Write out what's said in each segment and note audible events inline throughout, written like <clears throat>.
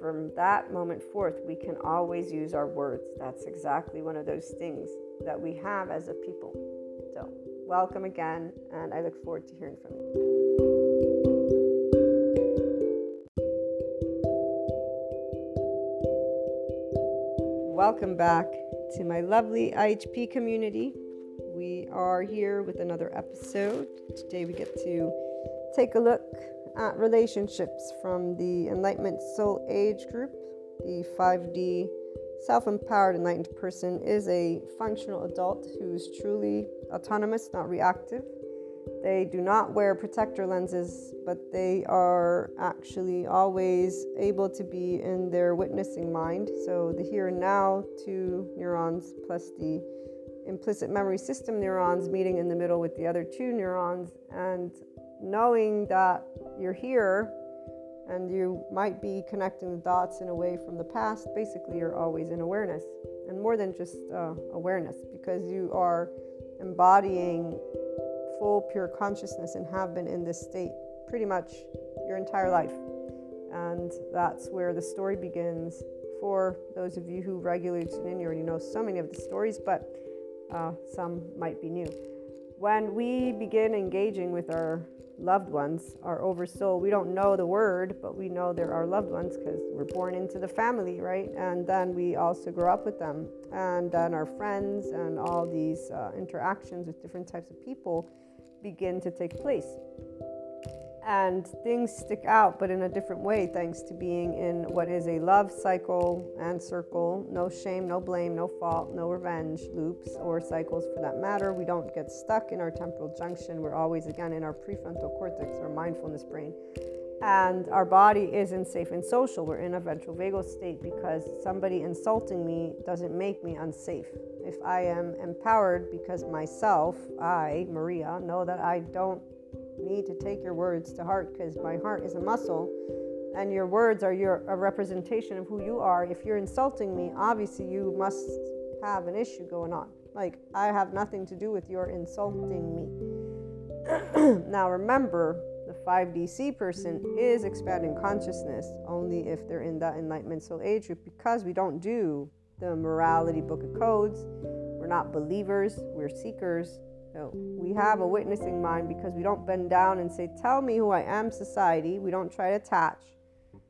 from that moment forth, we can always use our words. That's exactly one of those things that we have as a people. So, welcome again, and I look forward to hearing from you. Welcome back to my lovely IHP community. We are here with another episode. Today we get to take a look at relationships from the Enlightenment Soul Age group. The 5D self empowered enlightened person is a functional adult who's truly autonomous, not reactive. They do not wear protector lenses, but they are actually always able to be in their witnessing mind. So the here and now, two neurons plus the implicit memory system neurons meeting in the middle with the other two neurons, and knowing that you're here and you might be connecting the dots in a way from the past. Basically, you're always in awareness, and more than just uh, awareness, because you are embodying full pure consciousness and have been in this state pretty much your entire life. And that's where the story begins. For those of you who regularly tune in, you already know so many of the stories, but uh, some might be new. When we begin engaging with our loved ones, our oversoul, we don't know the word, but we know they're our loved ones because we're born into the family, right? And then we also grow up with them. And then our friends and all these uh, interactions with different types of people begin to take place. And things stick out, but in a different way, thanks to being in what is a love cycle and circle. No shame, no blame, no fault, no revenge loops or cycles for that matter. We don't get stuck in our temporal junction. We're always, again, in our prefrontal cortex, our mindfulness brain. And our body isn't safe and social. We're in a ventral vagal state because somebody insulting me doesn't make me unsafe if I am empowered because myself, I, Maria, know that I don't need to take your words to heart because my heart is a muscle and your words are your a representation of who you are. If you're insulting me, obviously you must have an issue going on. Like I have nothing to do with your insulting me. <clears throat> now remember, the 5DC person is expanding consciousness only if they're in that enlightenment soul age group because we don't do the morality book of codes. We're not believers, we're seekers. So we have a witnessing mind because we don't bend down and say, Tell me who I am, society. We don't try to attach.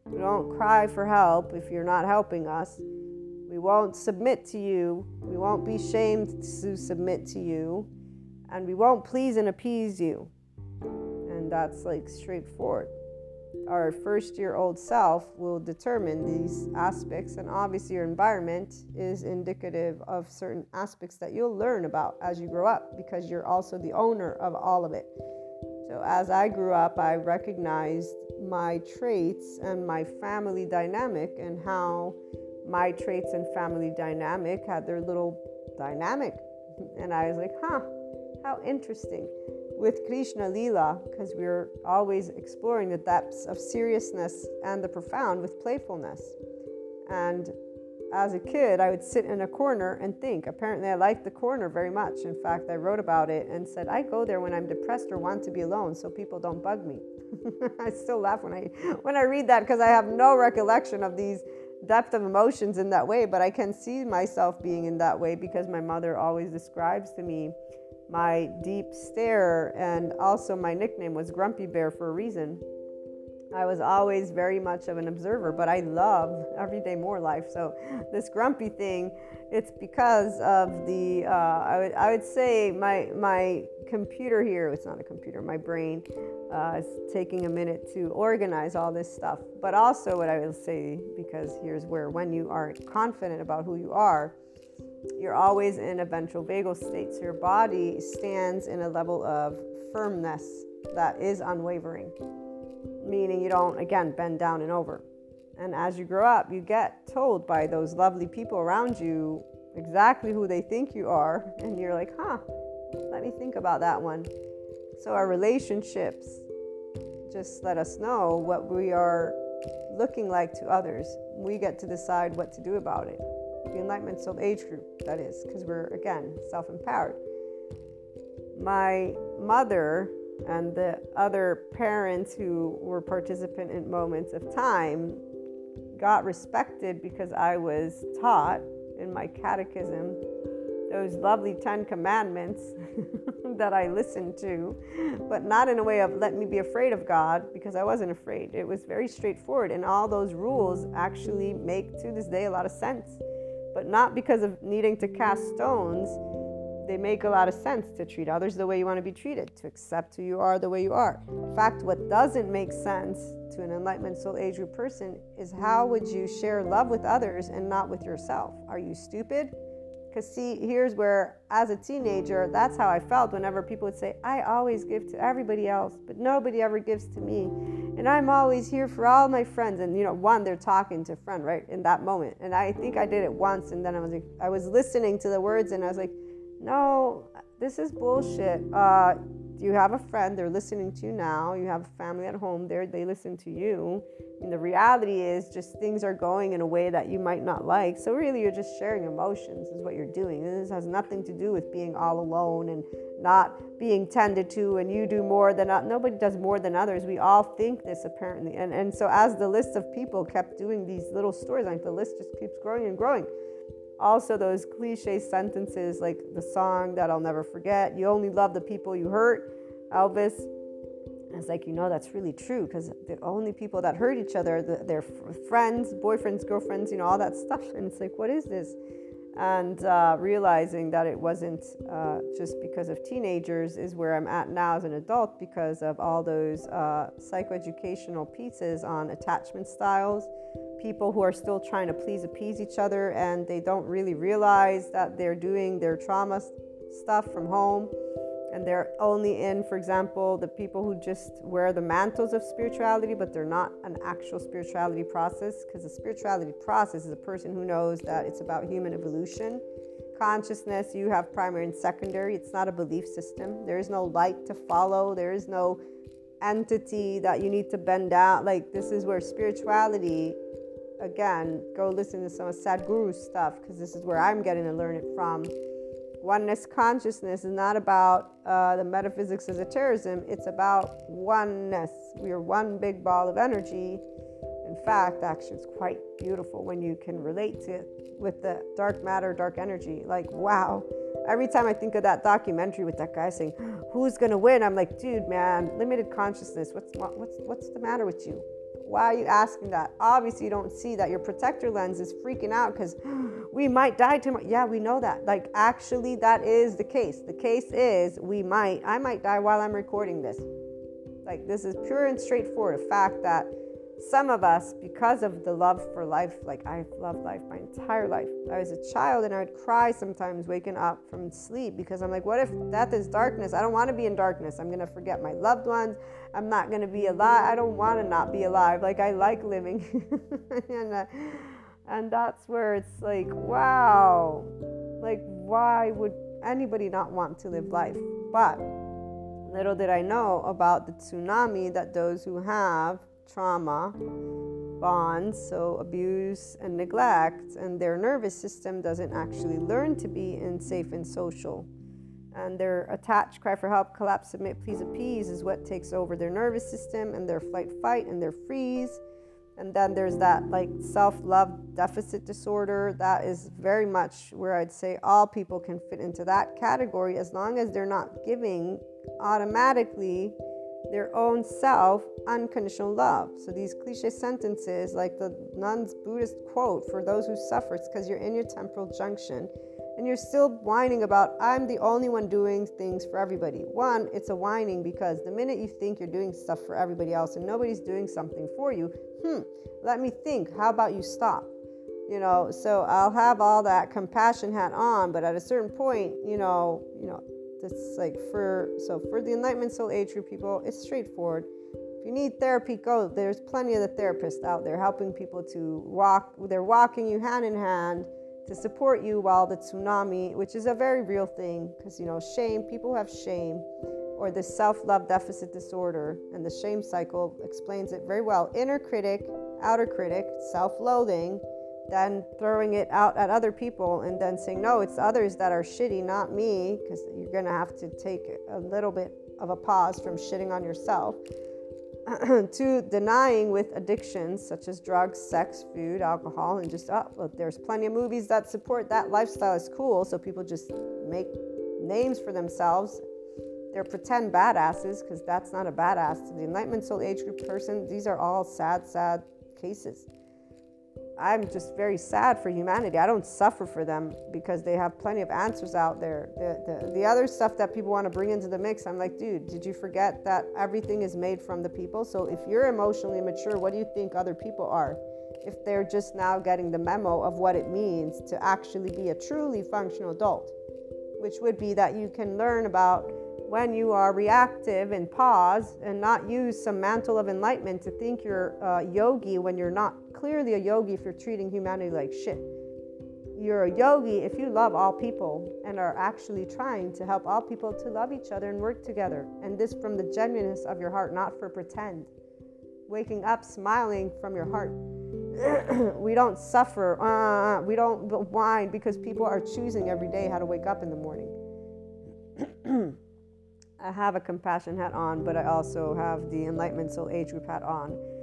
We don't cry for help if you're not helping us. We won't submit to you. We won't be shamed to submit to you. And we won't please and appease you. And that's like straightforward our first year old self will determine these aspects, and obviously, your environment is indicative of certain aspects that you'll learn about as you grow up because you're also the owner of all of it. So, as I grew up, I recognized my traits and my family dynamic and how my traits and family dynamic had their little dynamic. <laughs> And I was like, huh, how interesting with Krishna Lila because we're always exploring the depths of seriousness and the profound with playfulness. And as a kid, I would sit in a corner and think. Apparently, I liked the corner very much. In fact, I wrote about it and said, I go there when I'm depressed or want to be alone so people don't bug me. <laughs> I still laugh when I, when I read that because I have no recollection of these depth of emotions in that way, but I can see myself being in that way because my mother always describes to me my deep stare, and also my nickname was Grumpy Bear for a reason. I was always very much of an observer, but I love everyday more life. So this grumpy thing, it's because of the uh, I would I would say my my computer here. It's not a computer. My brain uh, is taking a minute to organize all this stuff. But also, what I will say, because here's where when you are confident about who you are, you're always in a ventral vagal state. So your body stands in a level of firmness that is unwavering, meaning you don't, again, bend down and over. And as you grow up, you get told by those lovely people around you exactly who they think you are. And you're like, huh, let me think about that one. So our relationships just let us know what we are looking like to others. We get to decide what to do about it the Enlightenment Soul Age group, that is, because we're, again, self empowered. My mother and the other parents who were participant in moments of time got respected because I was taught in my catechism those lovely Ten Commandments <laughs> that I listened to, but not in a way of let me be afraid of God because I wasn't afraid. It was very straightforward, and all those rules actually make to this day a lot of sense but not because of needing to cast stones. They make a lot of sense to treat others the way you want to be treated, to accept who you are the way you are. In fact, what doesn't make sense to an enlightenment soul age group person is how would you share love with others and not with yourself? Are you stupid? Because, see, here's where, as a teenager, that's how I felt whenever people would say, I always give to everybody else, but nobody ever gives to me. And I'm always here for all my friends. And, you know, one, they're talking to friend, right, in that moment. And I think I did it once. And then I was like, I was listening to the words and I was like, no, this is bullshit. Uh, you have a friend, they're listening to you now. You have family at home, there they listen to you. And the reality is just things are going in a way that you might not like. So really you're just sharing emotions is what you're doing. This has nothing to do with being all alone and not being tended to and you do more than nobody does more than others. We all think this apparently. And and so as the list of people kept doing these little stories, like the list just keeps growing and growing also those cliche sentences like the song that I'll never forget you only love the people you hurt Elvis. It's like you know that's really true because the only people that hurt each other the, their friends boyfriends girlfriends you know all that stuff. And it's like what is this and uh, realizing that it wasn't uh, just because of teenagers is where I'm at now as an adult because of all those uh, psychoeducational pieces on attachment styles. People who are still trying to please appease each other and they don't really realize that they're doing their trauma stuff from home and they're only in, for example, the people who just wear the mantles of spirituality, but they're not an actual spirituality process, because the spirituality process is a person who knows that it's about human evolution. Consciousness, you have primary and secondary. It's not a belief system. There is no light to follow. There is no entity that you need to bend down. Like, this is where spirituality, again, go listen to some of Sadhguru's stuff, because this is where I'm getting to learn it from oneness consciousness is not about uh, the metaphysics of esotericism, it's about oneness. We are one big ball of energy. In fact, actually, it's quite beautiful when you can relate to it with the dark matter, dark energy. Like, wow. Every time I think of that documentary with that guy saying, "Who's gonna win?" I'm like, "Dude, man, limited consciousness. What's what's what's the matter with you? Why are you asking that? Obviously, you don't see that your protector lens is freaking out because <gasps> we might die tomorrow. Yeah, we know that. Like, actually, that is the case. The case is we might, I might die while I'm recording this. Like, this is pure and straightforward. A fact that some of us, because of the love for life, like I've loved life my entire life. I was a child and I would cry sometimes waking up from sleep because I'm like, what if death is darkness? I don't want to be in darkness. I'm going to forget my loved ones. I'm not going to be alive. I don't want to not be alive. Like, I like living. <laughs> and, uh, and that's where it's like, wow. Like, why would anybody not want to live life? But little did I know about the tsunami that those who have trauma bonds, so abuse and neglect, and their nervous system doesn't actually learn to be in safe and social. And their attached cry for help, collapse, submit, please appease is what takes over their nervous system and their flight, fight, and their freeze. And then there's that like self love deficit disorder. That is very much where I'd say all people can fit into that category as long as they're not giving automatically their own self unconditional love. So these cliche sentences, like the nun's Buddhist quote, for those who suffer, it's because you're in your temporal junction and you're still whining about, I'm the only one doing things for everybody. One, it's a whining because the minute you think you're doing stuff for everybody else and nobody's doing something for you, hmm, let me think, how about you stop? You know, so I'll have all that compassion hat on, but at a certain point, you know, you know, it's like for so for the enlightenment soul age group people, it's straightforward. If you need therapy, go. There's plenty of the therapists out there helping people to walk. They're walking you hand in hand to support you while the tsunami, which is a very real thing, because you know, shame, people have shame or the self love deficit disorder, and the shame cycle explains it very well. Inner critic, outer critic, self then throwing it out at other people and then saying, no, it's others that are shitty, not me, because you're going to have to take a little bit of a pause from shitting on yourself. <clears throat> to denying with addictions such as drugs, sex, food, alcohol, and just, oh, look, there's plenty of movies that support that lifestyle is cool. So people just make names for themselves. They're pretend badasses because that's not a badass. To the Enlightenment Soul Age Group person, these are all sad, sad cases I'm just very sad for humanity. I don't suffer for them because they have plenty of answers out there. The, the, the other stuff that people want to bring into the mix, I'm like, dude, did you forget that everything is made from the people? So if you're emotionally mature, what do you think other people are? If they're just now getting the memo of what it means to actually be a truly functional adult, which would be that you can learn about when you are reactive and pause and not use some mantle of enlightenment to think you're a yogi when you're not clearly a yogi if you're treating humanity like shit. You're a yogi if you love all people and are actually trying to help all people to love each other and work together. And this from the genuineness of your heart, not for pretend. Waking up smiling from your heart. <clears throat> we don't suffer, uh, we don't whine because people are choosing every day how to wake up in the morning. <clears throat> I have a compassion hat on, but I also have the Enlightenment Soul Age Group hat on.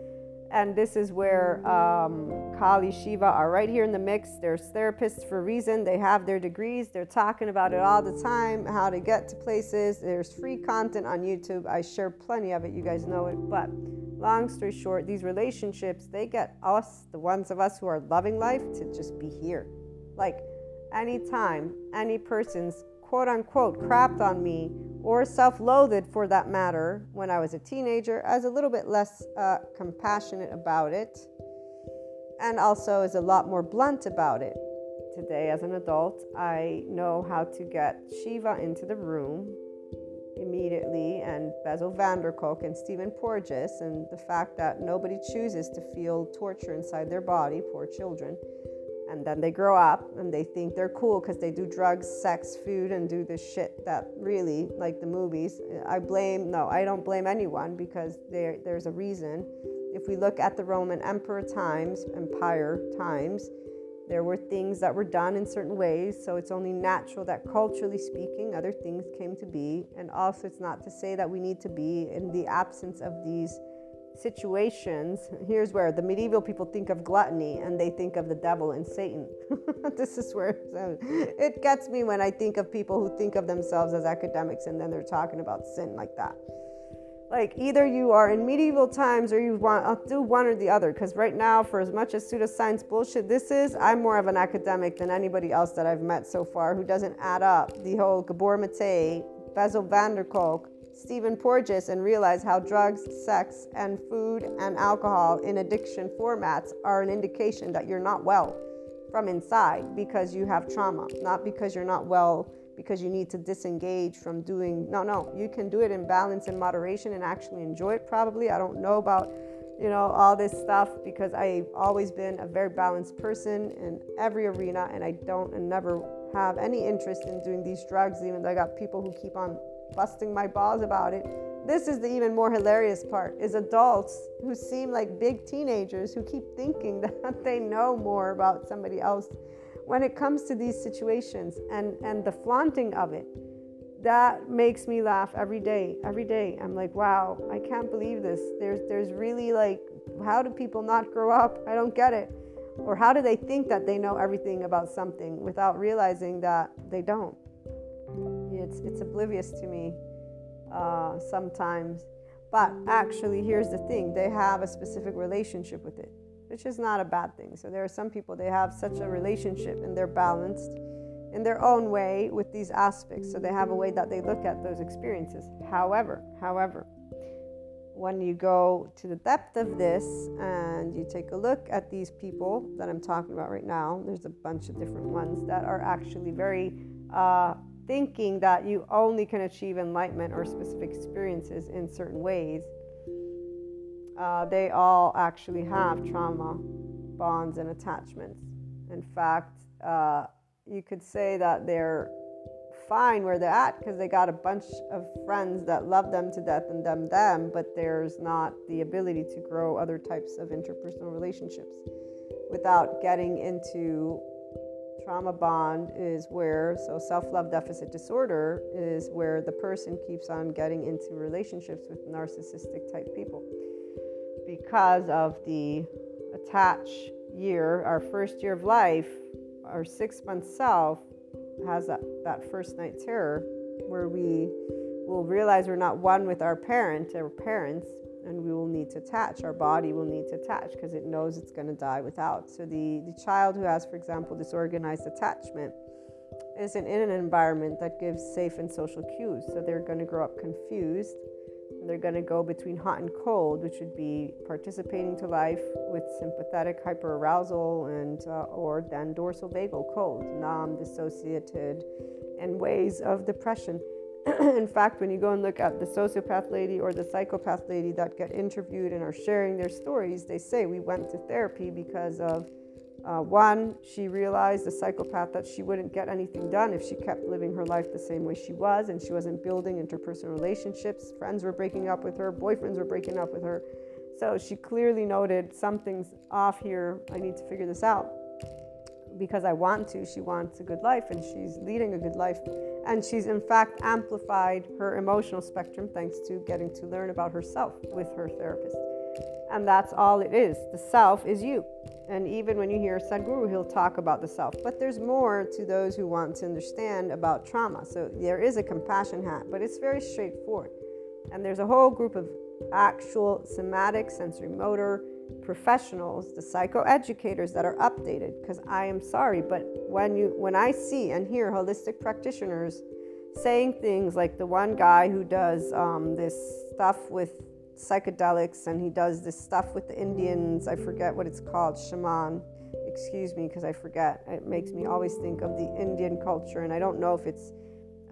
And this is where um, Kali Shiva are right here in the mix. They're therapists for a reason. They have their degrees. They're talking about it all the time, how to get to places. There's free content on YouTube. I share plenty of it. You guys know it. But long story short, these relationships, they get us, the ones of us who are loving life, to just be here. Like anytime any person's quote unquote crapped on me or self loathed for that matter, when I was a teenager, I was a little bit less uh, compassionate about it and also is a lot more blunt about it. Today, as an adult, I know how to get Shiva into the room immediately and Bessel van der Kolk and Stephen Porges, and the fact that nobody chooses to feel torture inside their body, poor children and then they grow up and they think they're cool because they do drugs, sex, food, and do this shit that really, like the movies. I blame, no, I don't blame anyone because there, there's a reason. If we look at the Roman Emperor times, Empire times, there were things that were done in certain ways, so it's only natural that culturally speaking, other things came to be. And also, it's not to say that we need to be in the absence of these situations, here's where the medieval people think of gluttony and they think of the devil and Satan. <laughs> this is where it gets me when I think of people who think of themselves as academics and then they're talking about sin like that. Like either you are in medieval times or you want to do one or the other. Because right now, for as much as pseudoscience bullshit this is, I'm more of an academic than anybody else that I've met so far who doesn't add up the whole Gabor Mate, Bessel van der Kolk, Stephen Porges and realize how drugs, sex, and food and alcohol in addiction formats are an indication that you're not well from inside because you have trauma, not because you're not well because you need to disengage from doing no no you can do it in balance and moderation and actually enjoy it probably. I don't know about you know all this stuff because i've always been a very balanced person in every arena and i don't and never have any interest in doing these drugs even though i got people who keep on busting my balls about it. This is the even more hilarious part is adults who seem like big teenagers who keep thinking <laughs> that they know more about somebody else when it comes to these situations and and the flaunting of it. That makes me laugh every day every day. I'm like wow i can't believe this. There's there's really like how do people not grow up? I don't get it. Or how do they think that they know everything about something without realizing that they don't it's it's oblivious to me uh, sometimes. But actually, here's the thing: they have a specific relationship with it, which is not a bad thing. So there are some people they have such a relationship and they're balanced in their own way with these aspects. So they have a way that they look at those experiences. However, however, when you go to the depth of this and you take a look at these people that I'm talking about right now, there's a bunch of different ones that are actually very uh, thinking that you only can achieve enlightenment or specific experiences in certain ways, uh, they all actually have trauma, bonds, and attachments. In fact, uh, you could say that they're fine where they're at because they got a bunch of friends that love them to death and them them, but there's not the ability to grow other types of interpersonal relationships without getting into Trauma bond is where, so self love deficit disorder is where the person keeps on getting into relationships with narcissistic type people. Because of the attach year, our first year of life, our six month self has that, that first night terror where we will realize we're not one with our parent, our parents, and we will need to attach. Our body will need to attach because it knows it's going to die without. So the, the child who has, for example, disorganized attachment isn't in an environment that gives safe and social cues. So they're going to grow up confused. They're going to go between hot and cold, which would be participating to life with sympathetic hyperarousal and uh, or then dorsal vagal cold, numb, dissociated, and ways of depression. <clears throat> in fact, when you go and look at the sociopath lady or the psychopath lady that get interviewed and are sharing their stories, they say we went to therapy because of uh, one, she realized, the psychopath, that she wouldn't get anything done if she kept living her life the same way she was and she wasn't building interpersonal relationships. Friends were breaking up with her, boyfriends were breaking up with her. So she clearly noted something's off here. I need to figure this out because I want to. She wants a good life and she's leading a good life. And she's in fact amplified her emotional spectrum thanks to getting to learn about herself with her therapist. And that's all it is. The self is you. And even when you hear Sadhguru, he'll talk about the self. But there's more to those who want to understand about trauma. So there is a compassion hat, but it's very straightforward. And there's a whole group of actual somatic, sensory motor, professionals, the psychoeducators that are updated. Because I am sorry, but when you when I see and hear holistic practitioners saying things like the one guy who does um, this stuff with psychedelics and he does this stuff with the Indians, I forget what it's called, shaman. Excuse me, because I forget. It makes me always think of the Indian culture, and I don't know if it's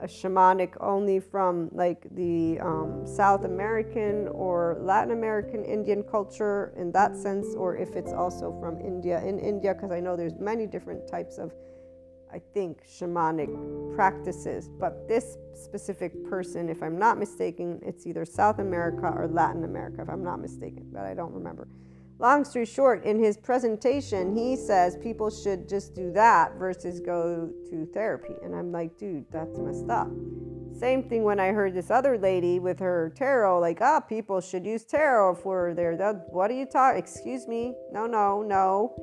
a shamanic only from like the um, South American or Latin American Indian culture in that sense, or if it's also from India. In India, because I know there's many different types of, I think, shamanic practices. But this specific person, if I'm not mistaken, it's either South America or Latin America, if I'm not mistaken, but I don't remember. Long story short, in his presentation, he says people should just do that versus go to therapy. And I'm like, dude, that's messed up. Same thing when I heard this other lady with her tarot, like, ah, oh, people should use tarot for their, what are you talking? Excuse me. No, no, no.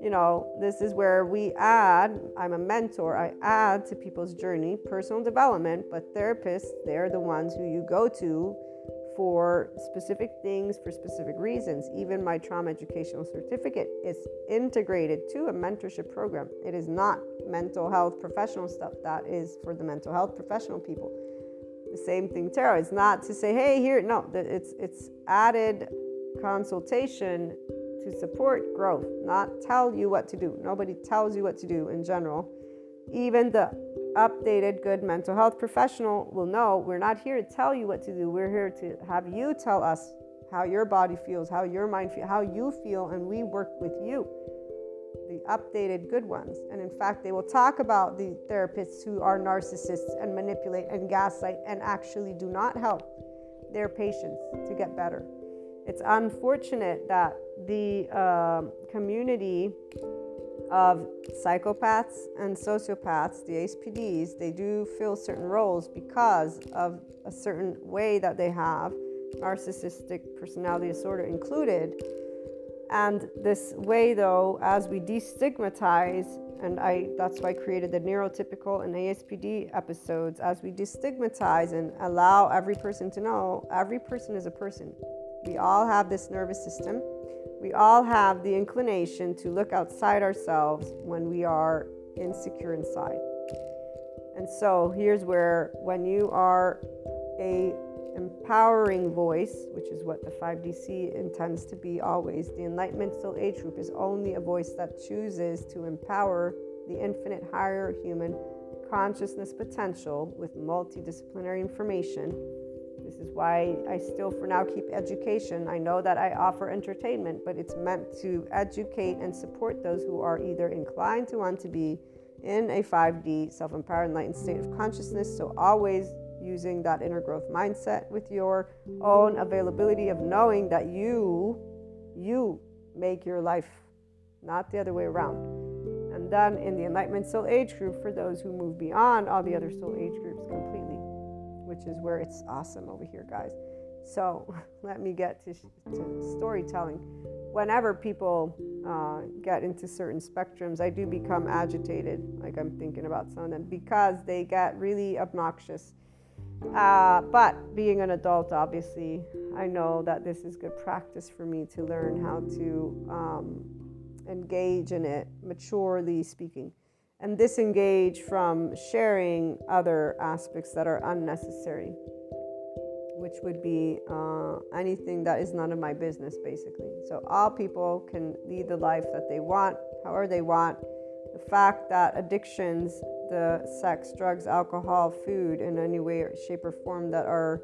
You know, this is where we add, I'm a mentor, I add to people's journey personal development, but therapists, they're the ones who you go to for specific things for specific reasons. Even my trauma educational certificate is integrated to a mentorship program. It is not mental health professional stuff, that is for the mental health professional people. The same thing, tarot. It's not to say, hey, here, no, it's, it's added consultation to support growth, not tell you what to do. Nobody tells you what to do in general. Even the updated, good mental health professional will know we're not here to tell you what to do. We're here to have you tell us how your body feels, how your mind feels, how you feel, and we work with you. The updated good ones. And in fact, they will talk about the therapists who are narcissists and manipulate and gaslight and actually do not help their patients to get better. It's unfortunate that the uh, community of psychopaths and sociopaths, the ASPDs, they do fill certain roles because of a certain way that they have, narcissistic personality disorder included. And this way, though, as we destigmatize, and I that's why I created the neurotypical and ASPD episodes, as we destigmatize and allow every person to know every person is a person. We all have this nervous system we all have the inclination to look outside ourselves when we are insecure inside. And so here's where when you are a empowering voice, which is what the 5DC intends to be always, the Enlightenment Soul Age group is only a voice that chooses to empower the infinite higher human consciousness potential with multidisciplinary information this is why I still, for now, keep education. I know that I offer entertainment, but it's meant to educate and support those who are either inclined to want to be in a 5D self empowered enlightened state of consciousness. So, always using that inner growth mindset with your own availability of knowing that you, you make your life, not the other way around. And then in the Enlightenment Soul Age group, for those who move beyond all the other soul age groups which is where it's awesome over here, guys. So <laughs> let me get to, to storytelling. Whenever people uh, get into certain spectrums, I do become agitated. Like I'm thinking about some of them because they get really obnoxious. Uh, but being an adult, obviously, I know that this is good practice for me to learn how to um, engage in it, maturely speaking, and disengage from sharing other aspects that are unnecessary, which would be uh, anything that is none of my business, basically. So, all people can lead the life that they want, however they want. The fact that addictions the sex, drugs, alcohol, food in any way, shape, or form that are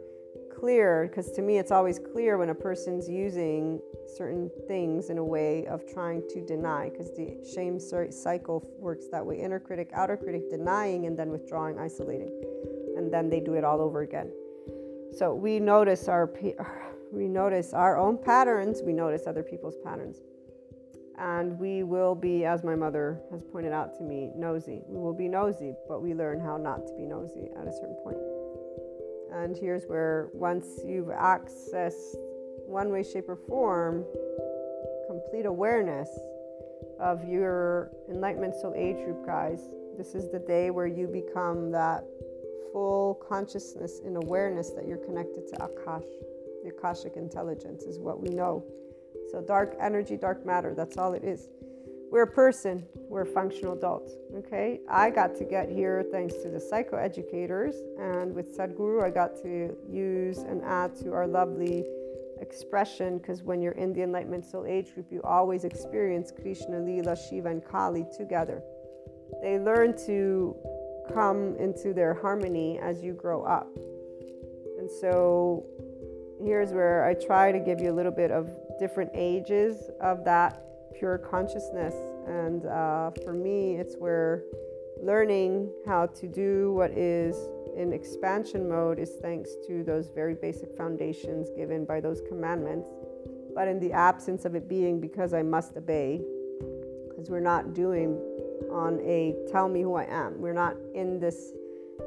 clear. Because to me, it's always clear when a person's using certain things in a way of trying to deny. Because the shame cycle works that way inner critic, outer critic, denying, and then withdrawing, isolating. And then they do it all over again. So we notice our <sighs> we notice our own patterns, we notice other people's patterns and we will be, as my mother has pointed out to me, nosy. We will be nosy, but we learn how not to be nosy at a certain point. And here's where, once you've accessed one way, shape, or form, complete awareness of your Enlightenment Soul Age group, guys, this is the day where you become that full consciousness and awareness that you're connected to Akash. The Akashic intelligence is what we know. So, dark energy, dark matter, that's all it is. We're a person, we're a functional adult. Okay, I got to get here thanks to the psychoeducators, and with Sadhguru, I got to use and add to our lovely expression because when you're in the Enlightenment Soul Age group, you always experience Krishna, Leela, Shiva, and Kali together. They learn to come into their harmony as you grow up. And so here's where I try to give you a little bit of different ages of that pure consciousness. And uh, for me, it's where learning how to do what is in expansion mode is thanks to those very basic foundations given by those commandments. But in the absence of it being because I must obey, because we're not doing on a tell me who I am, we're not in this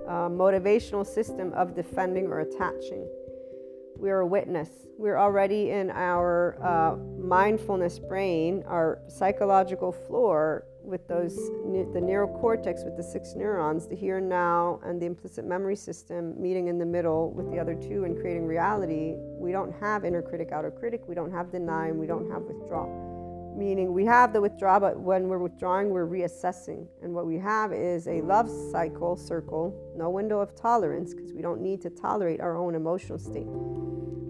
uh, motivational system of defending or attaching we're a witness. We're already in our uh, mindfulness brain, our psychological floor with those the neurocortex with the six neurons, the here and now, and the implicit memory system meeting in the middle with the other two and creating reality. We don't have inner critic, outer critic. We don't have deny, and we don't have withdraw. Meaning we have the withdraw, but when we're withdrawing, we're reassessing. And what we have is a love cycle circle, no window of tolerance, because we don't need to tolerate our own emotional state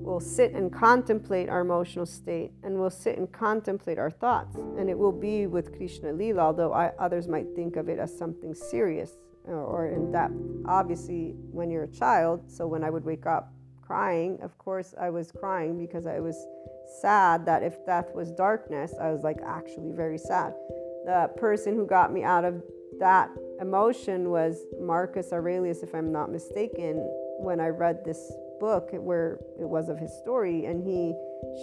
we'll sit and contemplate our emotional state and we'll sit and contemplate our thoughts. And it will be with Krishna Lila, although I, others might think of it as something serious or in depth. Obviously, when you're a child, so when I would wake up crying, of course, I was crying because I was sad that if death was darkness, I was like actually very sad. The person who got me out of that emotion was Marcus Aurelius, if I'm not mistaken, when I read this book where it was of his story, and he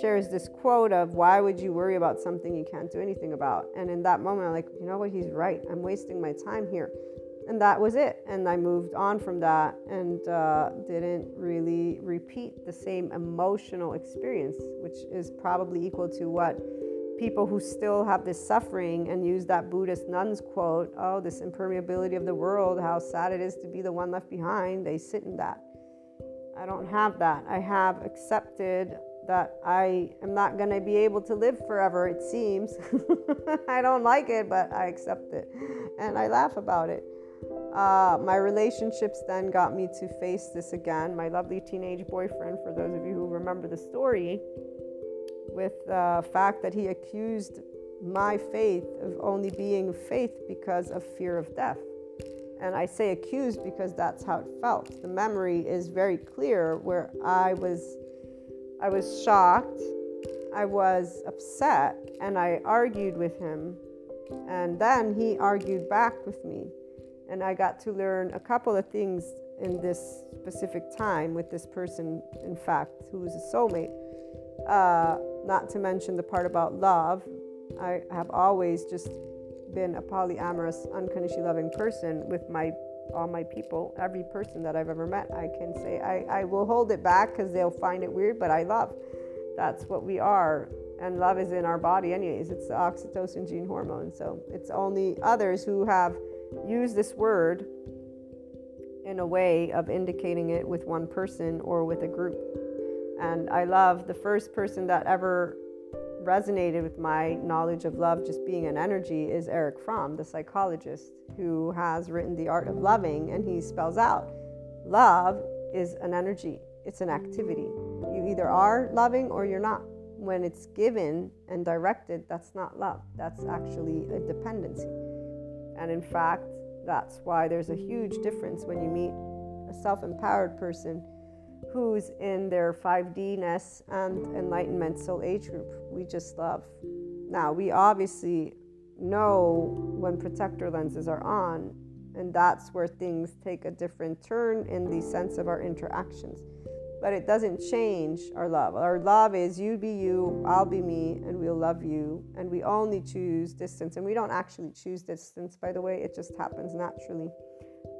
shares this quote of, Why would you worry about something you can't do anything about? And in that moment, I'm like, You know what? He's right. I'm wasting my time here. And that was it. And I moved on from that and uh, didn't really repeat the same emotional experience, which is probably equal to what people who still have this suffering and use that Buddhist nun's quote, oh, this impermeability of the world, how sad it is to be the one left behind, they sit in that. I don't have that. I have accepted that I am not going to be able to live forever, it seems. <laughs> I don't like it, but I accept it. And I laugh about it. Uh, my relationships then got me to face this again. My lovely teenage boyfriend, for those of you who remember the story, with the fact that he accused my faith of only being faith because of fear of death. And I say accused because that's how it felt. The memory is very clear where I was I was shocked, I was upset, and I argued with him. And then he argued back with me. And I got to learn a couple of things in this specific time with this person, in fact, who was a soulmate. Uh, not to mention the part about love. I have always just been a polyamorous, unconditionally loving person with my all my people, every person that I've ever met. I can say I, I will hold it back because they'll find it weird, but I love. That's what we are. And love is in our body, anyways. It's the oxytocin gene hormone. So it's only others who have used this word in a way of indicating it with one person or with a group. And I love the first person that ever resonated with my knowledge of love just being an energy is Erich Fromm, the psychologist who has written The Art of Loving, and he spells out love is an energy, it's an activity. You either are loving or you're not. When it's given and directed, that's not love, that's actually a dependency. And in fact, that's why there's a huge difference when you meet a self empowered person who's in their 5D-ness and enlightenment soul age group. We just love. Now, we obviously know when protector lenses are on, and that's where things take a different turn in the sense of our interactions. But it doesn't change our love. Our love is you be you, I'll be me, and we'll love you. And we only choose distance. And we don't actually choose distance, by the way, it just happens naturally,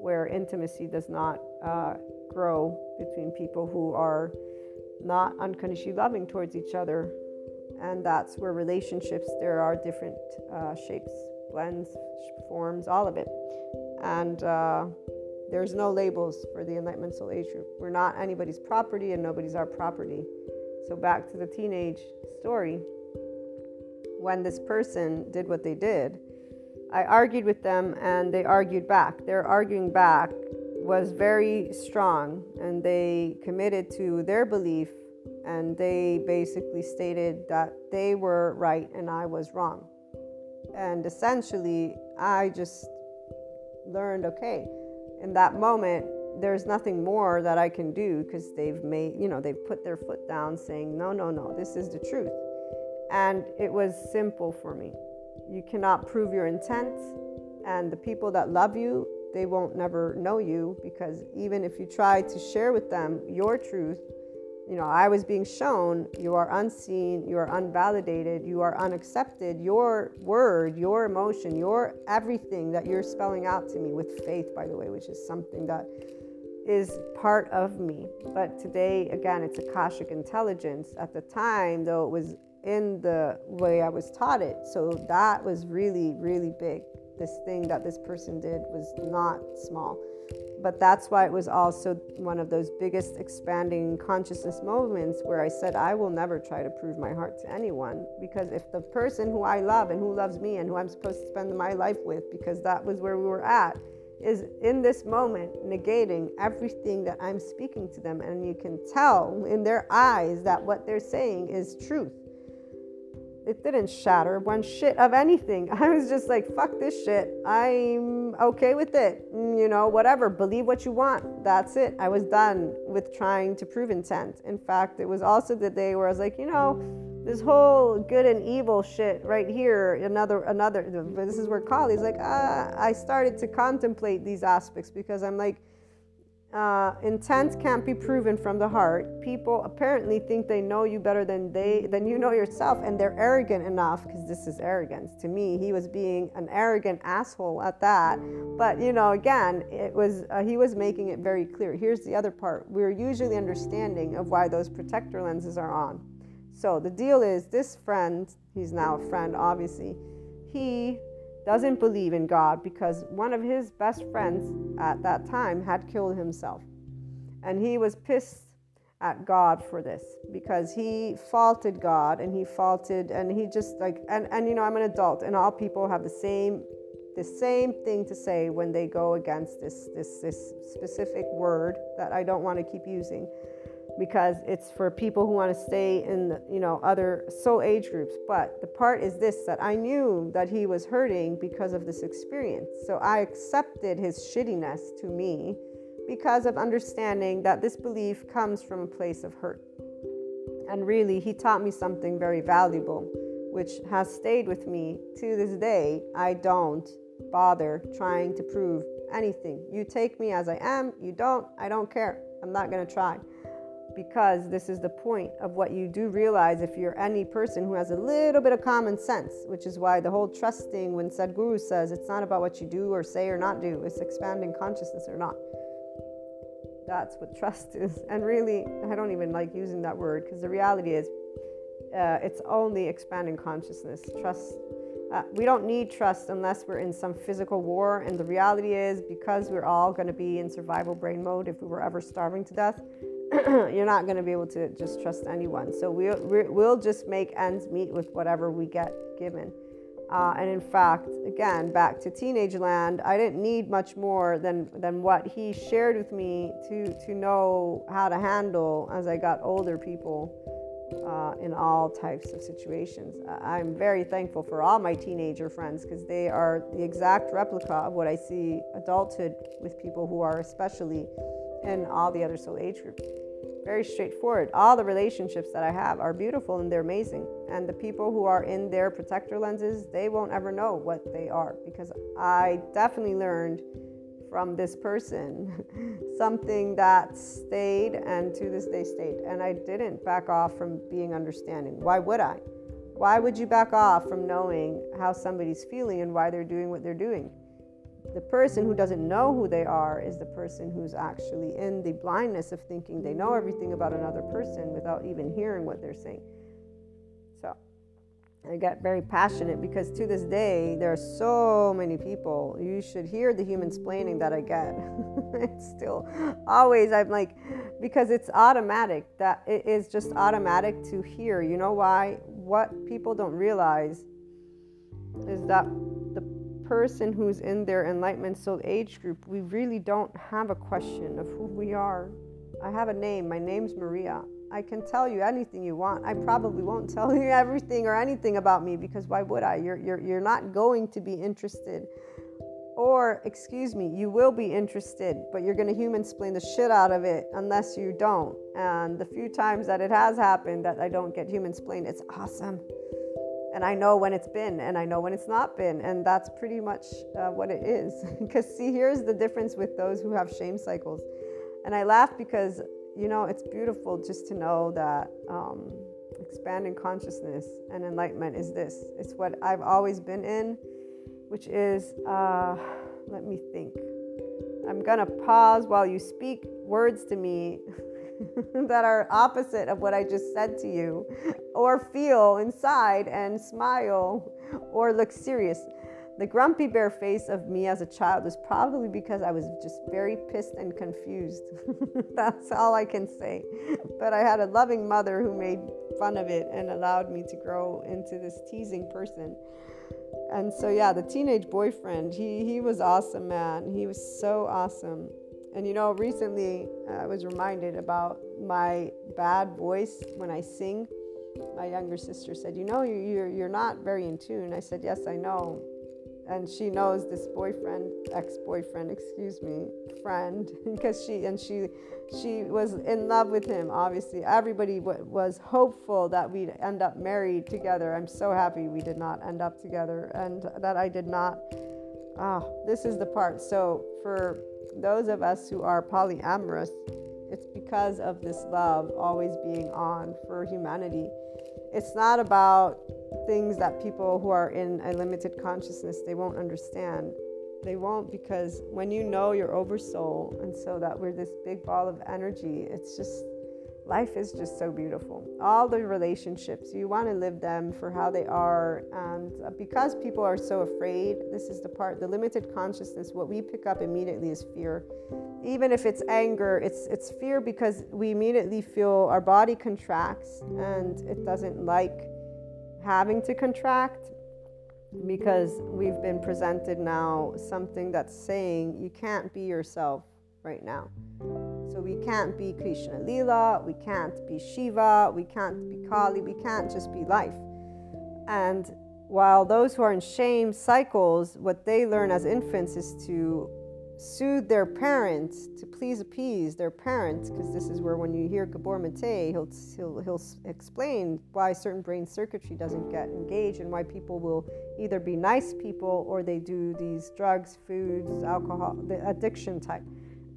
where intimacy does not uh, grow between people who are not unconditionally loving towards each other. And that's where relationships, there are different uh, shapes, blends, forms, all of it. And uh, there's no labels for the Enlightenment Soul Age group. We're not anybody's property and nobody's our property. So, back to the teenage story. When this person did what they did, I argued with them and they argued back. Their arguing back was very strong and they committed to their belief and they basically stated that they were right and I was wrong. And essentially, I just learned okay, in that moment, there's nothing more that I can do because they've made, you know, they've put their foot down saying, no, no, no, this is the truth. And it was simple for me. You cannot prove your intent, and the people that love you they won't never know you because even if you try to share with them your truth, you know, I was being shown you are unseen, you are unvalidated, you are unaccepted. Your word, your emotion, your everything that you're spelling out to me with faith, by the way, which is something that is part of me. But today, again, it's Akashic intelligence. At the time, though, it was in the way I was taught it. So that was really, really big this thing that this person did was not small. But that's why it was also one of those biggest expanding consciousness moments where I said, I will never try to prove my heart to anyone. Because if the person who I love and who loves me and who I'm supposed to spend my life with, because that was where we were at, is in this moment negating everything that I'm speaking to them. And you can tell in their eyes that what they're saying is truth it didn't shatter one shit of anything. <laughs> I was just like, fuck this shit. I'm okay with it. Mm, you know, whatever. Believe what you want. That's it. I was done with trying to prove intent. In fact, it was also the day where I was like, you know, this whole good and evil shit right here. Another, another. This is where Kali's like, uh, I started to contemplate these aspects because I'm like, uh, intent can't be proven from the heart. People apparently think they know you better than they than you know yourself, and they're arrogant enough because this is arrogance. To me, he was being an arrogant asshole at that. But you know, again, it was uh, he was making it very clear. Here's the other part: we're usually understanding of why those protector lenses are on. So the deal is, this friend, he's now a friend, obviously. He doesn't believe in God because one of his best friends at that time had killed himself. And he was pissed at God for this because he faulted God and he faulted and he just like and and you know I'm an adult and all people have the same the same thing to say when they go against this this this specific word that I don't want to keep using because it's for people who want to stay in the, you know other soul age groups. But the part is this that i knew that he was hurting because of this experience. So i accepted his shittiness to me because of understanding that this belief comes from a place of hurt. And really he taught me something very valuable which has stayed with me to this day. I don't bother trying to prove anything. You take me as i am you don't i don't care. I'm not going to try because this is the point of what you do realize if you're any person who has a little bit of common sense, which is why the whole trusting when Sadhguru says it's not about what you do or say or not do, it's expanding consciousness or not. That's what trust is. <laughs> And really, I don't even like using that word because the reality is uh, it's only expanding consciousness. Trust Uh, we don't need trust unless we're in some physical war. And the reality is, because we're all going to be in survival brain mode if we were ever starving to death, <clears throat> you're not going to be able to just trust anyone. So we'll, we'll just make ends meet with whatever we get given. Uh, and in fact, again, back to teenage land, I didn't need much more than, than what he shared with me to, to know how to handle as I got older people uh, in all types of situations. I'm very thankful for all my teenager friends because they are the exact replica of what I see adulthood with people who are especially in all the other soul age groups very straightforward. All the relationships that I have are beautiful and they're amazing. And the people who are in their protector lenses, they won't ever know what they are because I definitely learned from this person <laughs> something that stayed and to this day stayed. And I didn't back off from being understanding. Why would I? Why would you back off from knowing how somebody's feeling and why they're doing what they're doing? The person who doesn't know who they are is the person who's actually in the blindness of thinking they know everything about another person without even hearing what they're saying. So I get very passionate because to this day, there are so many people. You should hear the human splaining that I get. <laughs> it's still always, I'm like, because it's automatic, that it is just automatic to hear. You know why? What people don't realize is that person who's in their enlightenment soul age group, we really don't have a question of who we are. I have a name. My name's Maria. I can tell you anything you want. I probably won't <laughs> tell you everything or anything about me because why would I? You're, you're, you're not going to be interested. Or, excuse me, you will be interested, but you're going to human explain the shit out of it unless you don't. And the few times that it has happened that I don't get human explained, it's awesome and I know when it's been and I know when it's not been. And that's pretty much uh, what it is. <laughs> because, see, here's the difference with those who have shame cycles. And I laugh because, you know, it's beautiful just to know that um, expanding consciousness and enlightenment is this it's what I've always been in, which is, uh, let me think. I'm going to pause while you speak words to me <laughs> <laughs> that are opposite of what I just said to you, or feel inside and smile or look serious. The grumpy bear face of me as a child was probably because I was just very pissed and confused. <laughs> That's all I can say. But I had a loving mother who made fun of it and allowed me to grow into this teasing person. And so, yeah, the teenage boyfriend, he, he was awesome, man. He was so awesome. And you know, recently uh, I was reminded about my bad voice when I sing. My younger sister said, You know, you're, you're not very in tune. I said, Yes, I know. And she knows this boyfriend, ex boyfriend, excuse me, friend, <laughs> because she, and she, she was in love with him, obviously. Everybody w- was hopeful that we'd end up married together. I'm so happy we did not end up together and that I did not. Ah, this is the part. So for those of us who are polyamorous, it's because of this love always being on for humanity. It's not about things that people who are in a limited consciousness they won't understand. They won't because when you know your oversoul and so that we're this big ball of energy, it's just life is just so beautiful. All the relationships, you want to live them for how they are. And uh, because people are so afraid, this is the part, the limited consciousness, what we pick up immediately is fear. Even if it's anger, it's, it's fear because we immediately feel our body contracts and it doesn't like having to contract because we've been presented now something that's saying you can't be yourself right now. So we can't be Krishna Lila, we can't be Shiva, we can't be Kali, we can't just be life. And while those who are in shame cycles, what they learn as infants is to soothe their parents, to please appease their parents, because this is where when you hear Gabor Mate, he'll, he'll, he'll explain why certain brain circuitry doesn't get engaged and why people will either be nice people or they do these drugs, foods, alcohol, the addiction type.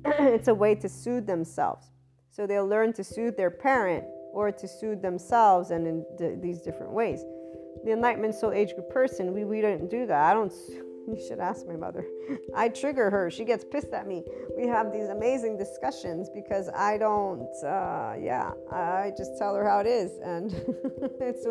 <clears throat> it's a way to soothe themselves. So they'll learn to soothe their parent or to soothe themselves and in d- these different ways. The Enlightenment Soul Age Group person, we, we don't do that. I don't, <laughs> you should ask my mother. I trigger her. She gets pissed at me. We have these amazing discussions because I don't, uh, yeah, I just tell her how it is. And <laughs> it's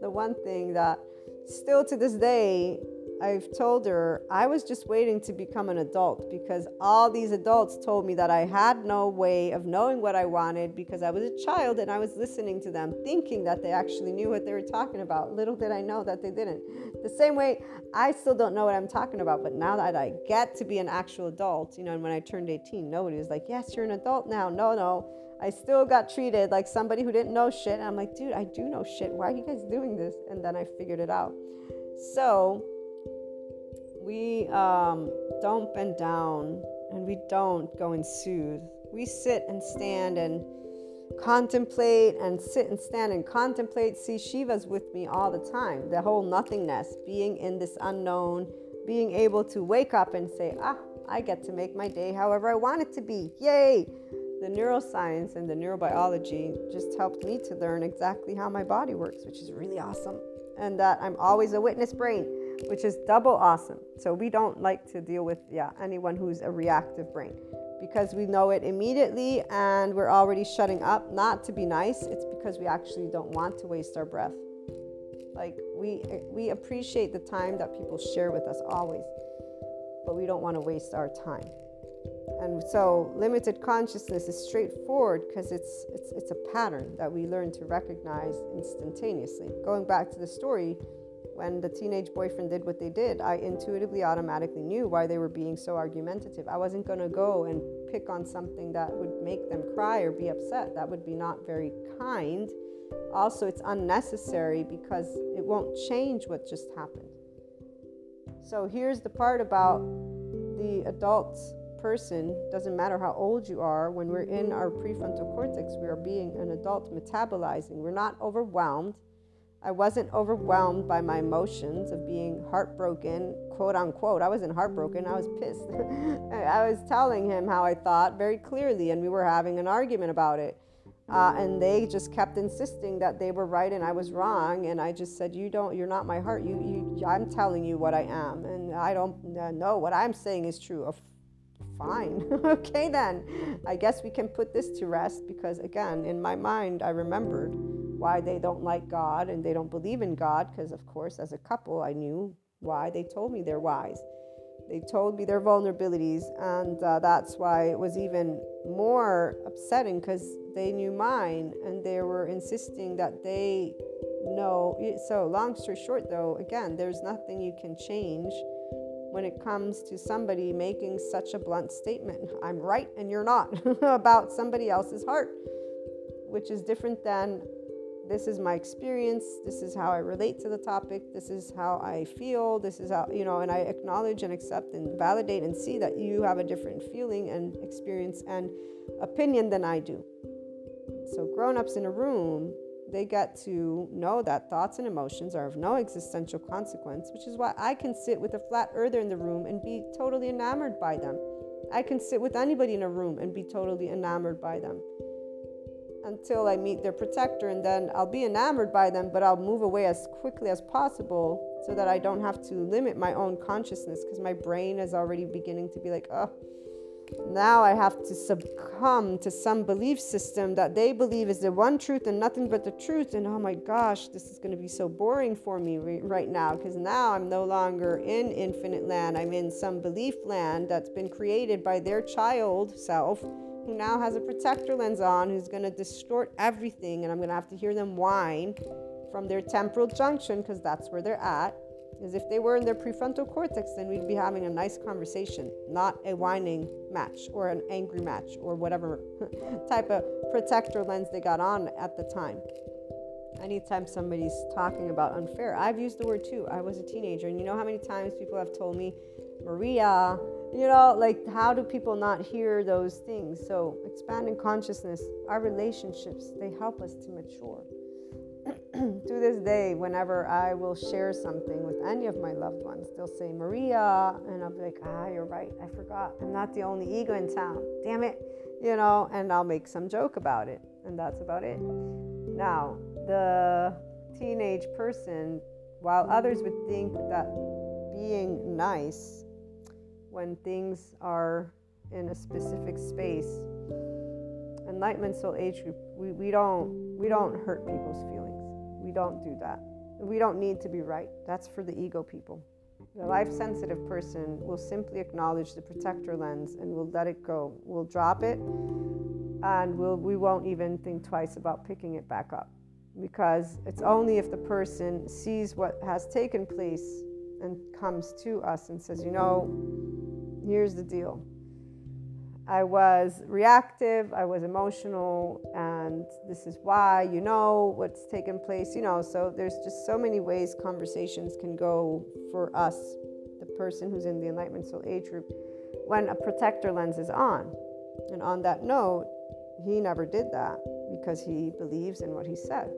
the one thing that still to this day, I've told her I was just waiting to become an adult because all these adults told me that I had no way of knowing what I wanted because I was a child and I was listening to them, thinking that they actually knew what they were talking about. Little did I know that they didn't. The same way I still don't know what I'm talking about, but now that I get to be an actual adult, you know, and when I turned 18, nobody was like, Yes, you're an adult now. No, no. I still got treated like somebody who didn't know shit. And I'm like, dude, I do know shit. Why are you guys doing this? And then I figured it out. So, we um, don't bend down and we don't go and soothe. We sit and stand and contemplate and sit and stand and contemplate. See, Shiva's with me all the time. The whole nothingness, being in this unknown, being able to wake up and say, ah, I get to make my day however I want it to be. Yay! The neuroscience and the neurobiology just helped me to learn exactly how my body works, which is really awesome. And that I'm always a witness brain which is double awesome. So we don't like to deal with yeah anyone who's a reactive brain because we know it immediately and we're already shutting up. Not to be nice, it's because we actually don't want to waste our breath. Like we we appreciate the time that people share with us always, but we don't want to waste our time. And so limited consciousness is straightforward because it's, it's it's a pattern that we learn to recognize instantaneously. Going back to the story, when the teenage boyfriend did what they did, I intuitively automatically knew why they were being so argumentative. I wasn't going to go and pick on something that would make them cry or be upset. That would be not very kind. Also, it's unnecessary because it won't change what just happened. So, here's the part about the adult person doesn't matter how old you are when we're in our prefrontal cortex we are being an adult metabolizing we're not overwhelmed I wasn't overwhelmed by my emotions of being heartbroken, quote unquote. I wasn't heartbroken, I was pissed. <laughs> I was telling him how I thought very clearly, and we were having an argument about it. Uh, and they just kept insisting that they were right and I was wrong. And I just said, "You don't. You're not my heart. You, you. I'm telling you what I am, and I don't uh, know what I'm saying is true. Fine, <laughs> okay then. I guess we can put this to rest because again, in my mind, I remembered why they don't like God and they don't believe in God, because of course, as a couple, I knew why. They told me their whys. They told me their vulnerabilities, and uh, that's why it was even more upsetting because they knew mine and they were insisting that they know. So, long story short, though, again, there's nothing you can change when it comes to somebody making such a blunt statement. I'm right and you're not <laughs> about somebody else's heart, which is different than this is my experience this is how i relate to the topic this is how i feel this is how you know and i acknowledge and accept and validate and see that you have a different feeling and experience and opinion than i do. So grown-ups in a room they get to know that thoughts and emotions are of no existential consequence which is why i can sit with a flat earther in the room and be totally enamored by them. I can sit with anybody in a room and be totally enamored by them. Until I meet their protector, and then I'll be enamored by them, but I'll move away as quickly as possible so that I don't have to limit my own consciousness because my brain is already beginning to be like, oh, now I have to succumb to some belief system that they believe is the one truth and nothing but the truth. And oh my gosh, this is going to be so boring for me right now because now I'm no longer in infinite land. I'm in some belief land that's been created by their child self who now has a protector lens on who's going to distort everything and I'm going to have to hear them whine from their temporal junction because that's where they're at. As if they were in their prefrontal cortex, then we'd be having a nice conversation, not a whining match or an angry match or whatever <laughs> type of protector lens they got on at the time. Anytime somebody's talking about unfair, I've used the word too. I was a teenager, and you know how many times people have told me, Maria, you know, like how do people not hear those things? So, expanding consciousness, our relationships, they help us to mature. <clears throat> to this day, whenever I will share something with any of my loved ones, they'll say, Maria, and I'll be like, ah, you're right, I forgot. I'm not the only ego in town. Damn it. You know, and I'll make some joke about it. And that's about it. Now, the teenage person, while others would think that being nice when things are in a specific space. Enlightenment soul age group, we, we don't we don't hurt people's feelings. We don't do that. We don't need to be right. That's for the ego people. The life sensitive person will simply acknowledge the protector lens and will let it go. We'll drop it and we'll, we won't even think twice about picking it back up because it's only if the person sees what has taken place and comes to us and says, you know, here's the deal. I was reactive, I was emotional, and this is why, you know, what's taken place, you know. So there's just so many ways conversations can go for us, the person who's in the Enlightenment Soul Age group, when a protector lens is on. And on that note, he never did that because he believes in what he said.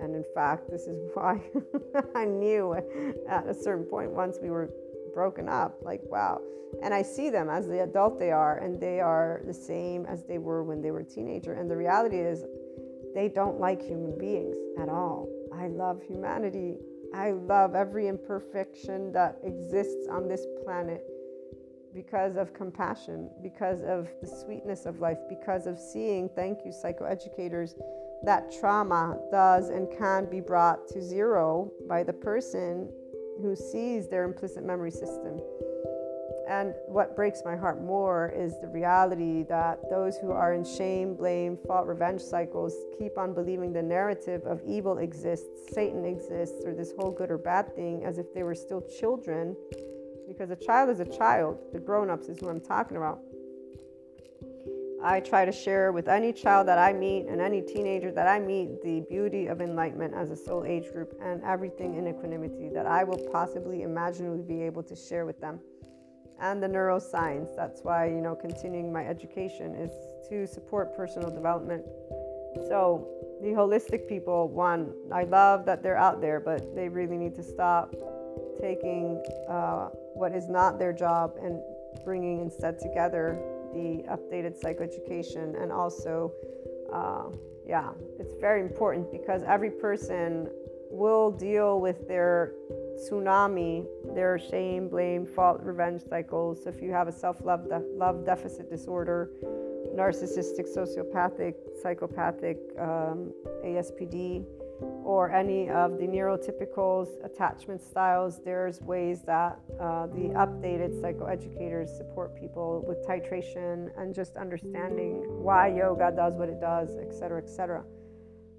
And in fact, this is <laughs> why <laughs> I knew at a certain point once we were broken up, like, wow. And I see them as the adult they are, and they are the same as they were when they were a teenager. And the reality is, they don't like human beings at all. I love humanity. I love every imperfection that exists on this planet because of compassion, because of the sweetness of life, because of seeing, thank you, psychoeducators, that trauma does and can be brought to zero by the person who sees their implicit memory system. And what breaks my heart more is the reality that those who are in shame, blame, fault, revenge cycles keep on believing the narrative of evil exists, Satan exists, or this whole good or bad thing as if they were still children. Because a child is a child, the grown ups is who I'm talking about. I try to share with any child that I meet and any teenager that I meet the beauty of enlightenment as a soul age group and everything in equanimity that I will possibly imaginably be able to share with them. And the neuroscience. That's why, you know, continuing my education is to support personal development. So, the holistic people, one, I love that they're out there, but they really need to stop taking uh, what is not their job and bringing instead together the updated psychoeducation and also uh, yeah it's very important because every person will deal with their tsunami their shame blame fault revenge cycles. So if you have a self-love de- love deficit disorder narcissistic sociopathic psychopathic um, aspd or any of the neurotypicals, attachment styles, there's ways that uh, the updated psychoeducators support people with titration and just understanding why yoga does what it does, etc., etc.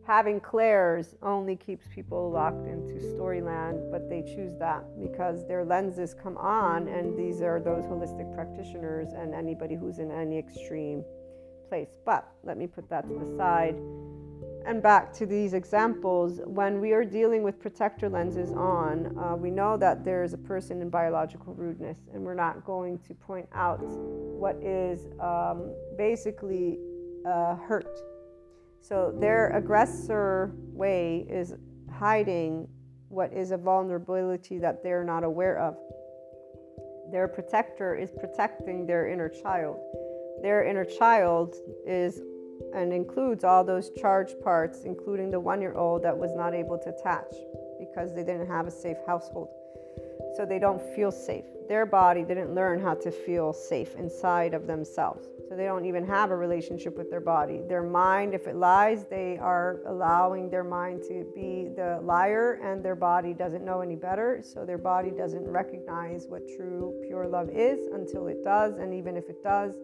Having clairs only keeps people locked into storyland, but they choose that because their lenses come on, and these are those holistic practitioners and anybody who's in any extreme place. But let me put that to the side and back to these examples, when we are dealing with protector lenses on, uh, we know that there is a person in biological rudeness, and we're not going to point out what is um, basically uh, hurt. So their aggressor way is hiding what is a vulnerability that they're not aware of. Their protector is protecting their inner child. Their inner child is and includes all those charged parts, including the one year old that was not able to attach because they didn't have a safe household. So they don't feel safe. Their body didn't learn how to feel safe inside of themselves. So they don't even have a relationship with their body. Their mind, if it lies, they are allowing their mind to be the liar, and their body doesn't know any better. So their body doesn't recognize what true, pure love is until it does. And even if it does,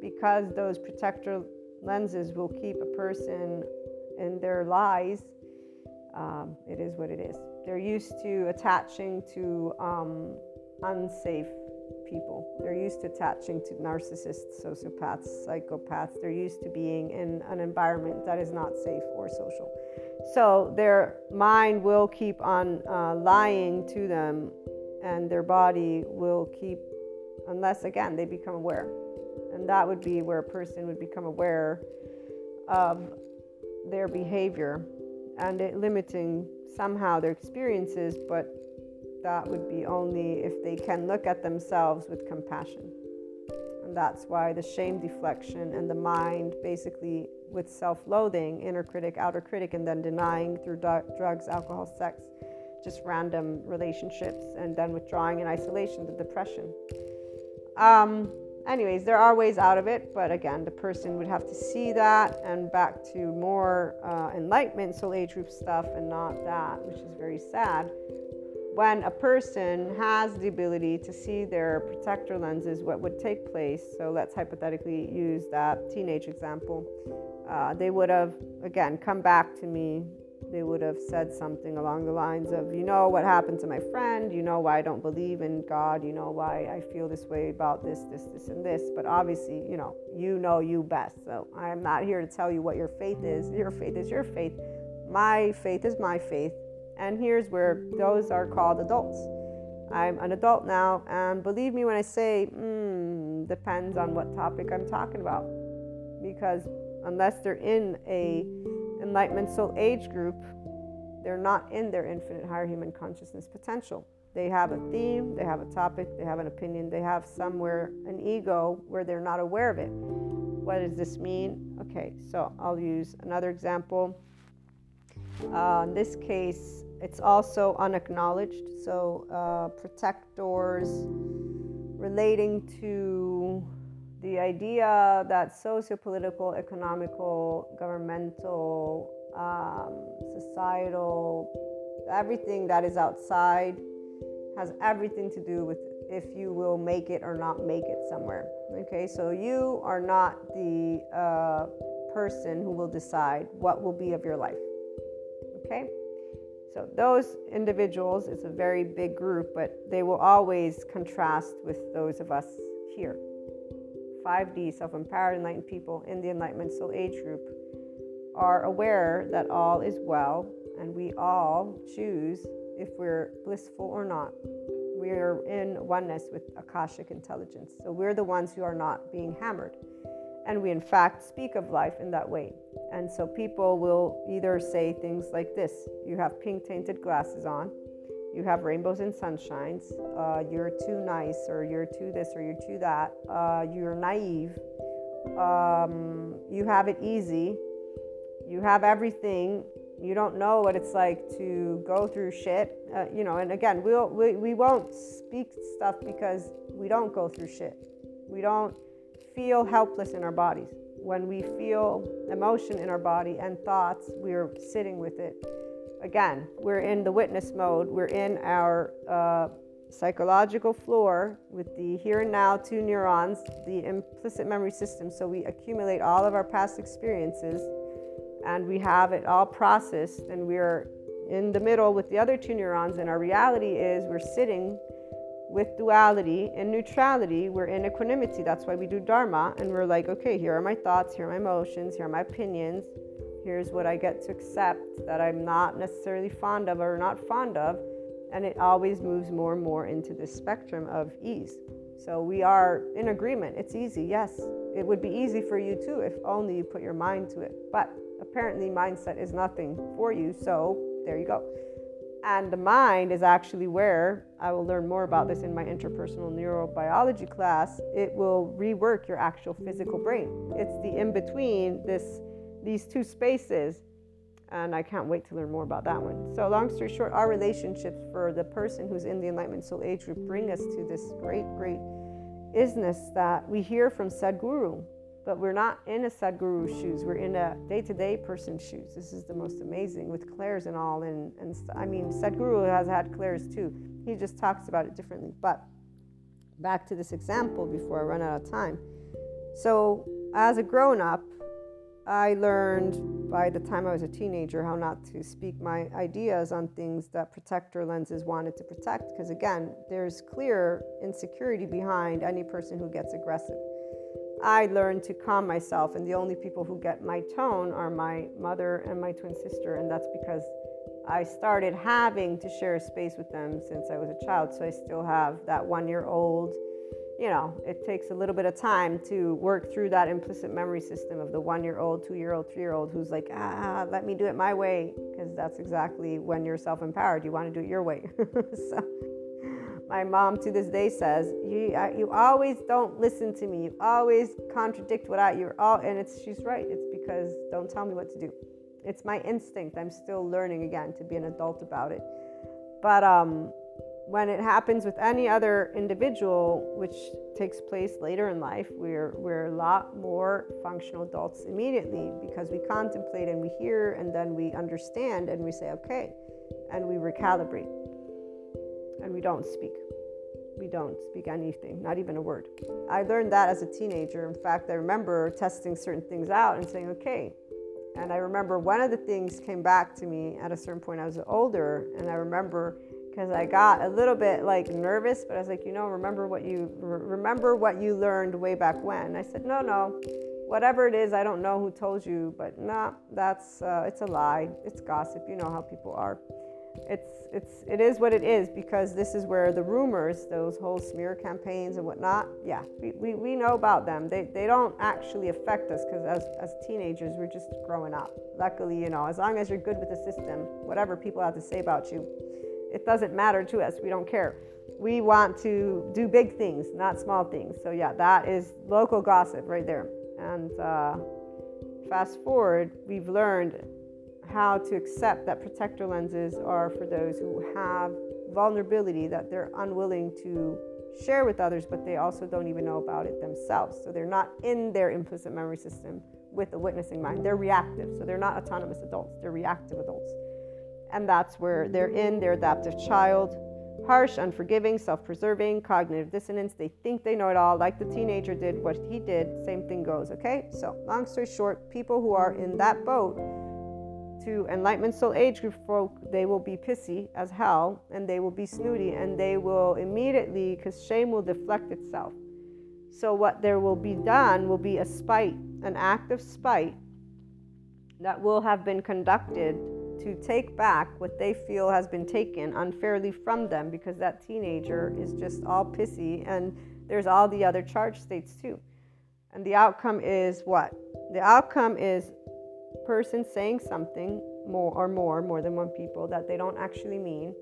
because those protector lenses will keep a person in their lies, um, it is what it is. They're used to attaching to um, unsafe people. They're used to attaching to narcissists, sociopaths, psychopaths. They're used to being in an environment that is not safe or social. So their mind will keep on uh, lying to them, and their body will keep, unless again they become aware. And that would be where a person would become aware of their behavior and it limiting somehow their experiences, but that would be only if they can look at themselves with compassion. And that's why the shame deflection and the mind basically with self loathing, inner critic, outer critic, and then denying through drugs, alcohol, sex, just random relationships, and then withdrawing in isolation, the depression. Um, anyways, there are ways out of it, but again, the person would have to see that and back to more uh, enlightenment, soul age group stuff, and not that, which is very sad. When a person has the ability to see their protector lenses, what would take place? So let's hypothetically use that teenage example. Uh, they would have, again, come back to me they would have said something along the lines of, You know what happened to my friend, you know why I don't believe in God, you know why I feel this way about this, this, this, and this. But obviously, you know, you know you best. So I am not here to tell you what your faith is. Your faith is your faith. My faith is my faith. And here's where those are called adults. I'm an adult now, and believe me when I say, mm, depends on what topic I'm talking about. Because unless they're in a Enlightenment Soul Age group, they're not in their infinite higher human consciousness potential. They have a theme, they have a topic, they have an opinion, they have somewhere an ego where they're not aware of it. What does this mean? Okay, so I'll use another example. Uh, in this case, it's also unacknowledged. So, uh, protectors relating to the idea that socio-political, economical, governmental, um, societal, everything that is outside has everything to do with if you will make it or not make it somewhere. Okay, so you are not the uh, person who will decide what will be of your life. Okay, so those individuals, it's a very big group, but they will always contrast with those of us here. 5D self empowered enlightened people in the Enlightenment Soul Age group are aware that all is well and we all choose if we're blissful or not. We are in oneness with Akashic intelligence. So we're the ones who are not being hammered. And we, in fact, speak of life in that way. And so people will either say things like this You have pink tainted glasses on you have rainbows and sunshines, uh, you're too nice, or you're too this, or you're too that, uh, you're naive, um, you have it easy, you have everything, you don't know what it's like to go through shit, uh, you know, and again, we'll, we, we won't speak stuff because we don't go through shit. We don't feel helpless in our bodies. When we feel emotion in our body and thoughts, we're sitting with it again, we're in the witness mode. We're in our uh, psychological floor with the here and now two neurons, the implicit memory system. So we accumulate all of our past experiences and we have it all processed, and we're in the middle with the other two neurons. And our reality is we're sitting with duality and neutrality. We're in equanimity. That's why we do Dharma. And we're like, okay, here are my thoughts, here are my emotions, here are my opinions Here's what I get to accept that I'm not necessarily fond of or not fond of. And it always moves more and more into this spectrum of ease. So we are in agreement. It's easy. Yes, it would be easy for you too if only you put your mind to it. But apparently, mindset is nothing for you. So there you go. And the mind is actually where I will learn more about this in my interpersonal neurobiology class. It will rework your actual physical brain. It's the in between this these two spaces. And I can't wait to learn more about that one. So, long story short, our relationships for the person who's in the Enlightenment Soul Age group bring us to this great, great isness that we hear from Sadhguru, but we're not in a Sadhguru shoes. We're in a day to day person's shoes. This is the most amazing with clairs and all. And, and I mean, Sadhguru has had clairs too. He just talks about it differently. But back to this example before I run out of time. So, as a grown up, I learned by the time I was a teenager how not to speak my ideas on things that protector lenses wanted to protect. Because again, there's clear insecurity behind any person who gets aggressive. I learned to calm myself, and the only people who get my tone are my mother and my twin sister, and that's because I started having to share a space with them since I was a child. So I still have that one year old you know, it takes a little bit of time to work through that implicit memory system of the one year old, two year old, three year old who's like, ah, let me do it my way. Because that's exactly when you're self empowered. You want to do it your way. <laughs> so my mom to this day says, you, you always don't listen to me. You always contradict what I, you're all, and it's, she's right. It's because don't tell me what to do. It's my instinct. I'm still learning again to be an adult about it. But, um, when it happens with any other individual, which takes place later in life, we're, we're a lot more functional adults immediately because we contemplate and we hear and then we understand and we say, okay, and we recalibrate and we don't speak. We don't speak anything, not even a word. I learned that as a teenager. In fact, I remember testing certain things out and saying, okay. And I remember one of the things came back to me at a certain point. I was older, and I remember because I got a little bit like nervous, but I was like, you know, remember what you remember what you learned way back when. I said, no, no, whatever it is, I don't know who told you, but nah, that's uh, it's a lie. It's gossip. You know how people are it's it's it is what it is because this is where the rumors those whole smear campaigns and whatnot yeah we, we, we know about them they, they don't actually affect us because as, as teenagers we're just growing up luckily you know as long as you're good with the system whatever people have to say about you it doesn't matter to us we don't care we want to do big things not small things so yeah that is local gossip right there and uh, fast forward we've learned how to accept that protector lenses are for those who have vulnerability that they're unwilling to share with others, but they also don't even know about it themselves. So they're not in their implicit memory system with a witnessing mind. They're reactive. So they're not autonomous adults, they're reactive adults. And that's where they're in their adaptive child. Harsh, unforgiving, self preserving, cognitive dissonance. They think they know it all, like the teenager did what he did. Same thing goes, okay? So, long story short, people who are in that boat to enlightenment soul age group folk, they will be pissy as hell and they will be snooty and they will immediately, because shame will deflect itself. So, what there will be done will be a spite, an act of spite that will have been conducted to take back what they feel has been taken unfairly from them because that teenager is just all pissy and there's all the other charge states too. And the outcome is what? The outcome is person saying something more or more, more than one people, that they don't actually mean,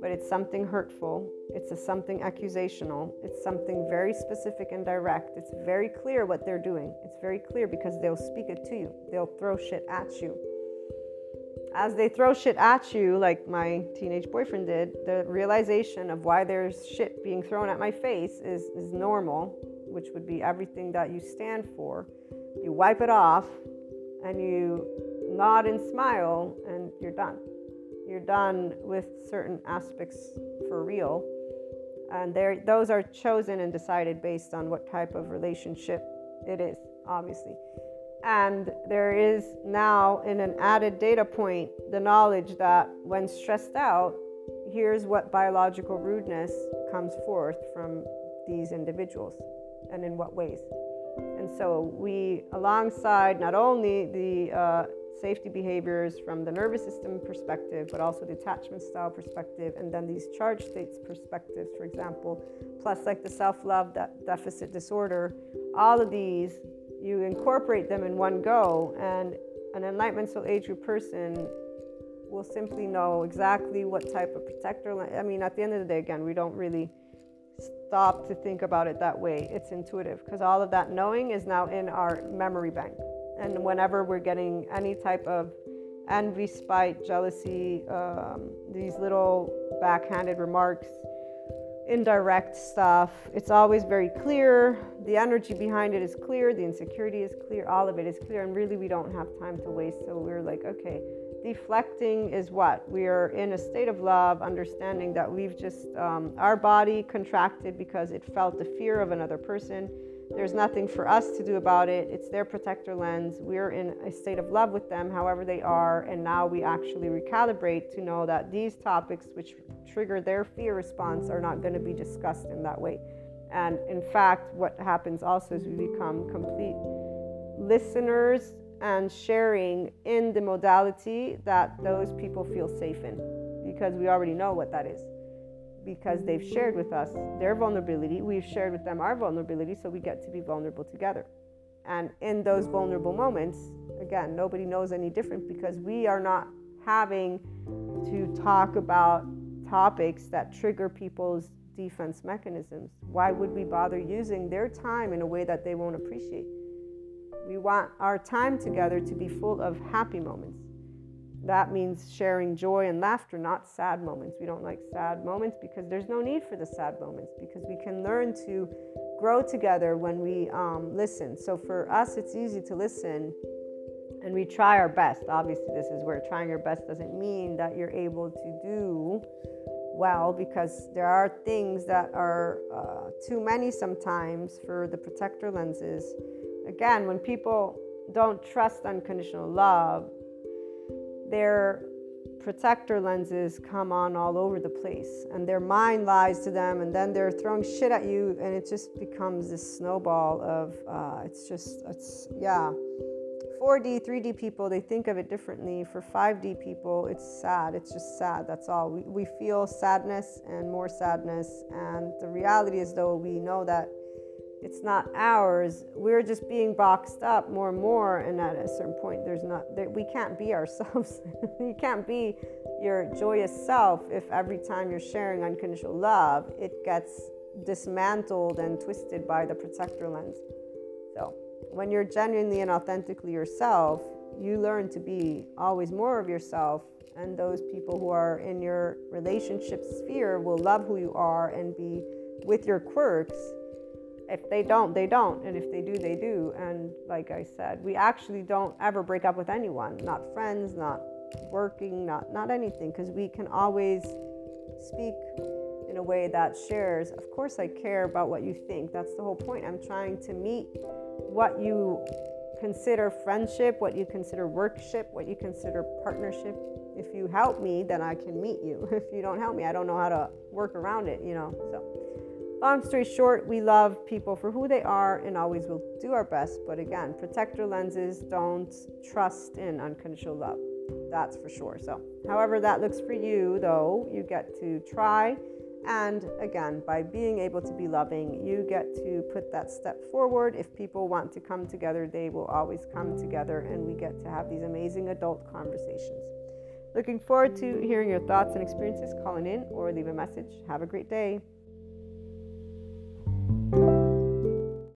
but it's something hurtful, it's a something accusational, it's something very specific and direct. It's very clear what they're doing. It's very clear because they'll speak it to you, they'll throw shit at you. As they throw shit at you, like my teenage boyfriend did, the realization of why there's shit being thrown at my face is, is normal, which would be everything that you stand for. You wipe it off, and you nod and smile and you're done. You're done with certain aspects for real. And those are chosen and decided based on what type of relationship it is, obviously. And there is now, in an added data point, the knowledge that when stressed out, here's what biological rudeness comes forth from these individuals and in what ways. And so we, alongside not only the uh, safety behaviors from the nervous system perspective, but also the attachment style perspective, and then these charge states perspectives, for example, plus like the self-love de- deficit disorder, all of these, you incorporate them in one go, and an enlightenment soul age group person will simply know exactly what type of protector. I mean, at the end of the day, again, we don't really stop to think about it that way. It's intuitive because all of that knowing is now in our memory bank. And whenever we're getting any type of envy, spite, jealousy, um, these little backhanded remarks, indirect stuff, it's always very clear. The energy behind it is clear, the insecurity is clear, all of it is clear. And really, we don't have time to waste. So we're like, okay, deflecting is what? We are in a state of love, understanding that we've just, um, our body contracted because it felt the fear of another person. There's nothing for us to do about it. It's their protector lens. We're in a state of love with them, however they are. And now we actually recalibrate to know that these topics, which trigger their fear response, are not going to be discussed in that way. And in fact, what happens also is we become complete listeners and sharing in the modality that those people feel safe in because we already know what that is because they've shared with us their vulnerability we've shared with them our vulnerability so we get to be vulnerable together. And in those vulnerable moments again nobody knows any different because we are not having to talk about topics that trigger people's defense mechanisms. Why would we bother using their time in a way that they won't appreciate? We want our time together to be full of happy moments, that means sharing joy and laughter, not sad moments. We don't like sad moments because there's no need for the sad moments because we can learn to grow together when we um, listen. So for us, it's easy to listen and we try our best. Obviously, this is where trying your best doesn't mean that you're able to do well because there are things that are uh, too many sometimes for the protector lenses. Again, when people don't trust unconditional love, their protector lenses come on all over the place and their mind lies to them and then they're throwing shit at you and it just becomes this snowball of uh, it's just it's yeah 4D, 3D people, they think of it differently. For 5D people, it's sad. It's just sad. That's all. We, we feel sadness and more sadness. And the reality is, though, we know that it's not ours. We're just being boxed up more and more. And at a certain point, there's not, there, we can't be <laughs> ourselves. you can't be your joyous self if every time you're sharing unconditional love, it gets dismantled and twisted by the protector lens. So, when you're genuinely and authentically yourself, you learn to be always more of yourself. And those people who are in your relationship sphere will love who you are and be with your quirks. If they don't, they don't. And if they do, they do. And like I said, we actually don't ever break up with anyone, not friends, not working, not, not anything, because we can always speak in a way that shares. Of course, I care about what you think. That's the whole point. I'm trying to meet what you consider friendship, what you consider workship, what you consider partnership. If you help me, then I can meet you. <laughs> If you don't help me, I don't know how to work around it, you know. So, long story short, we love people for who they are and always will do our best. But again, protector lenses don't trust in unconditional love. That's for sure. So, however that looks for you, though, you get to try and again, by being able to be loving, you get to put that step forward. If people want to come together, they will always come together, and we get to have these amazing adult conversations. Looking forward to hearing your thoughts and experiences. Calling in or leave a message. Have a great day.